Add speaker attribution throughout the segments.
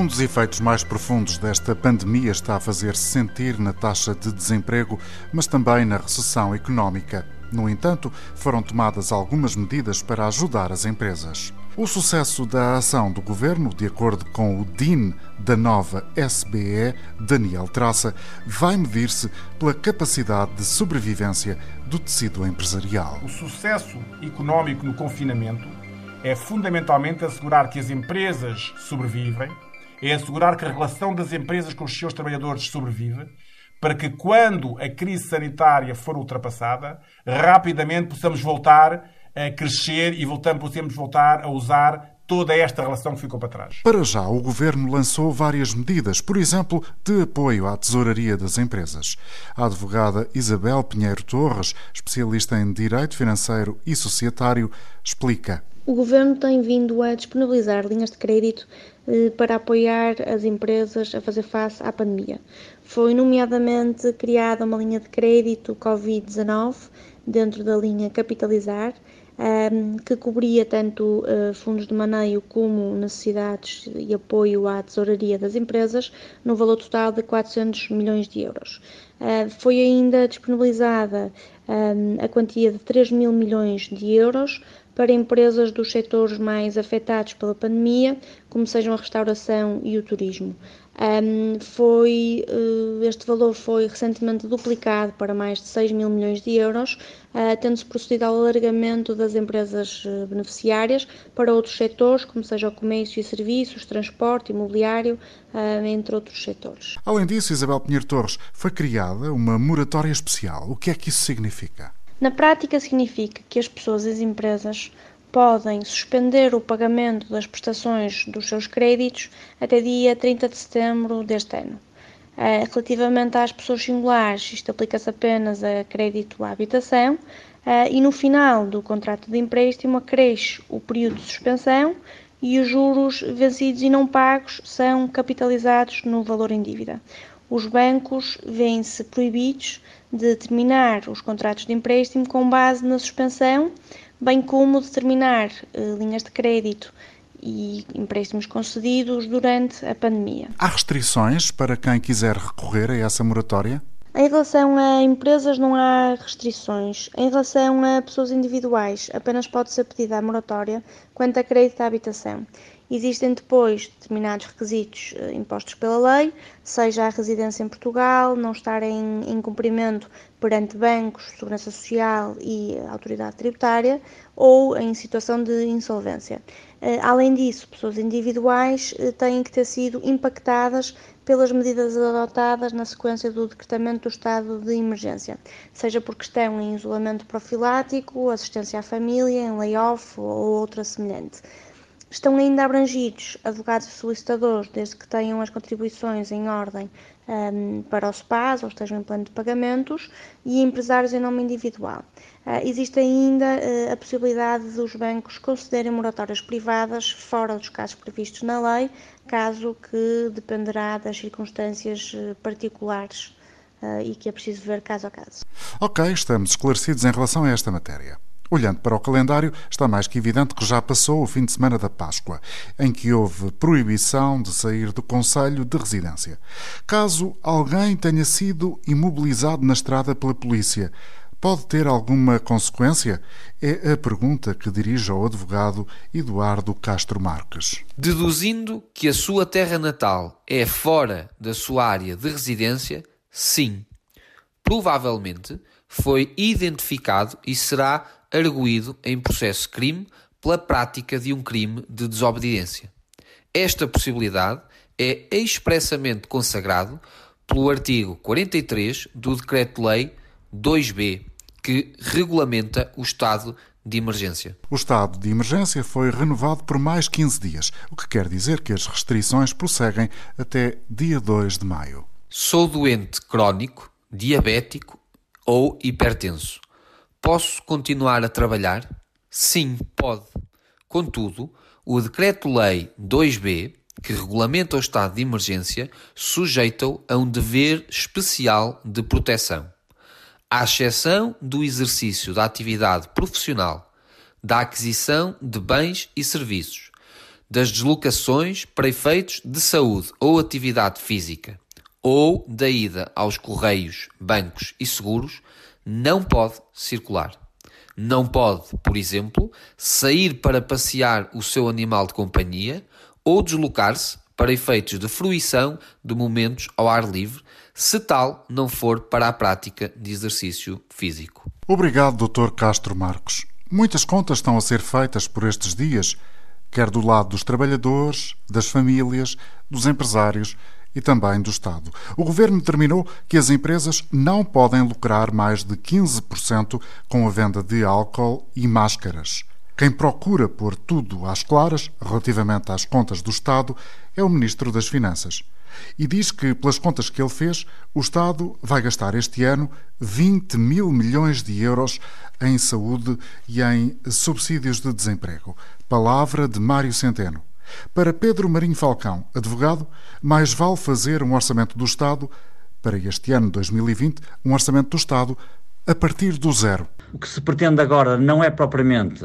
Speaker 1: Um dos efeitos mais profundos desta pandemia está a fazer-se sentir na taxa de desemprego, mas também na recessão económica. No entanto, foram tomadas algumas medidas para ajudar as empresas. O sucesso da ação do governo, de acordo com o DIN da nova SBE, Daniel Traça, vai medir-se pela capacidade de sobrevivência do tecido empresarial.
Speaker 2: O sucesso económico no confinamento é fundamentalmente assegurar que as empresas sobrevivem, é assegurar que a relação das empresas com os seus trabalhadores sobrevive, para que quando a crise sanitária for ultrapassada, rapidamente possamos voltar a crescer e voltamos, podemos voltar a usar toda esta relação que ficou para trás.
Speaker 1: Para já, o Governo lançou várias medidas, por exemplo, de apoio à tesouraria das empresas. A advogada Isabel Pinheiro Torres, especialista em Direito Financeiro e Societário, explica.
Speaker 3: O Governo tem vindo a disponibilizar linhas de crédito para apoiar as empresas a fazer face à pandemia. Foi, nomeadamente, criada uma linha de crédito Covid-19 dentro da linha Capitalizar, um, que cobria tanto uh, fundos de maneio como necessidades e apoio à tesouraria das empresas, no valor total de 400 milhões de euros. Uh, foi ainda disponibilizada um, a quantia de 3 mil milhões de euros para empresas dos setores mais afetados pela pandemia, como sejam a restauração e o turismo. Um, foi, uh, este valor foi recentemente duplicado para mais de 6 mil milhões de euros, uh, tendo-se procedido ao alargamento das empresas uh, beneficiárias para outros setores, como seja o comércio e serviços, transporte, imobiliário, entre outros setores.
Speaker 1: Além disso, Isabel Pinheiro Torres, foi criada uma moratória especial. O que é que isso significa?
Speaker 3: Na prática, significa que as pessoas e as empresas podem suspender o pagamento das prestações dos seus créditos até dia 30 de setembro deste ano. Eh, relativamente às pessoas singulares, isto aplica-se apenas a crédito à habitação eh, e no final do contrato de empréstimo acresce o período de suspensão e os juros vencidos e não pagos são capitalizados no valor em dívida. Os bancos vêm-se proibidos de terminar os contratos de empréstimo com base na suspensão bem como determinar eh, linhas de crédito e empréstimos concedidos durante a pandemia.
Speaker 1: Há restrições para quem quiser recorrer a essa moratória?
Speaker 3: Em relação a empresas, não há restrições. Em relação a pessoas individuais, apenas pode ser pedida a moratória quanto a crédito à habitação. Existem depois determinados requisitos eh, impostos pela lei, seja a residência em Portugal, não estar em, em cumprimento perante bancos, segurança social e autoridade tributária, ou em situação de insolvência. Eh, além disso, pessoas individuais eh, têm que ter sido impactadas pelas medidas adotadas na sequência do decretamento do estado de emergência, seja porque estão em isolamento profilático, assistência à família, em layoff ou outra semelhante. Estão ainda abrangidos advogados e solicitadores, desde que tenham as contribuições em ordem um, para o SPAS ou estejam em plano de pagamentos, e empresários em nome individual. Uh, existe ainda uh, a possibilidade dos bancos concederem moratórias privadas fora dos casos previstos na lei, caso que dependerá das circunstâncias uh, particulares e que é preciso ver caso a caso.
Speaker 1: Ok, estamos esclarecidos em relação a esta matéria. Olhando para o calendário, está mais que evidente que já passou o fim de semana da Páscoa, em que houve proibição de sair do Conselho de Residência. Caso alguém tenha sido imobilizado na estrada pela polícia, pode ter alguma consequência? É a pergunta que dirige ao advogado Eduardo Castro Marques.
Speaker 4: Deduzindo que a sua terra natal é fora da sua área de residência, sim. Provavelmente foi identificado e será arguído em processo de crime pela prática de um crime de desobediência. Esta possibilidade é expressamente consagrado pelo artigo 43 do Decreto-Lei 2B, que regulamenta o estado de emergência.
Speaker 1: O estado de emergência foi renovado por mais 15 dias, o que quer dizer que as restrições prosseguem até dia 2 de maio.
Speaker 4: Sou doente crónico, diabético ou hipertenso. Posso continuar a trabalhar? Sim, pode. Contudo, o Decreto-Lei 2B, que regulamenta o estado de emergência, sujeita-o a um dever especial de proteção. À exceção do exercício da atividade profissional, da aquisição de bens e serviços, das deslocações para efeitos de saúde ou atividade física, ou da ida aos correios, bancos e seguros, não pode circular. Não pode, por exemplo, sair para passear o seu animal de companhia ou deslocar-se para efeitos de fruição de momentos ao ar livre, se tal não for para a prática de exercício físico.
Speaker 1: Obrigado, Dr. Castro Marcos. Muitas contas estão a ser feitas por estes dias, quer do lado dos trabalhadores, das famílias, dos empresários e também do Estado. O governo determinou que as empresas não podem lucrar mais de 15% com a venda de álcool e máscaras. Quem procura pôr tudo às claras relativamente às contas do Estado é o Ministro das Finanças. E diz que, pelas contas que ele fez, o Estado vai gastar este ano 20 mil milhões de euros em saúde e em subsídios de desemprego. Palavra de Mário Centeno. Para Pedro Marinho Falcão, advogado, mais vale fazer um orçamento do Estado para este ano 2020, um orçamento do Estado a partir do zero.
Speaker 5: O que se pretende agora não é propriamente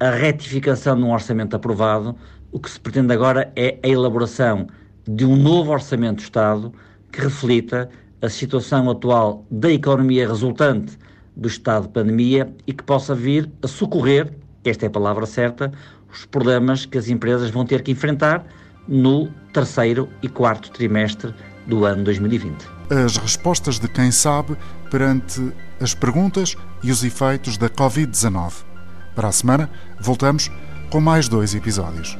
Speaker 5: a retificação de um orçamento aprovado, o que se pretende agora é a elaboração de um novo orçamento do Estado que reflita a situação atual da economia resultante do estado de pandemia e que possa vir a socorrer, esta é a palavra certa, os problemas que as empresas vão ter que enfrentar no terceiro e quarto trimestre do ano 2020.
Speaker 1: As respostas de quem sabe perante as perguntas e os efeitos da Covid-19. Para a semana, voltamos com mais dois episódios.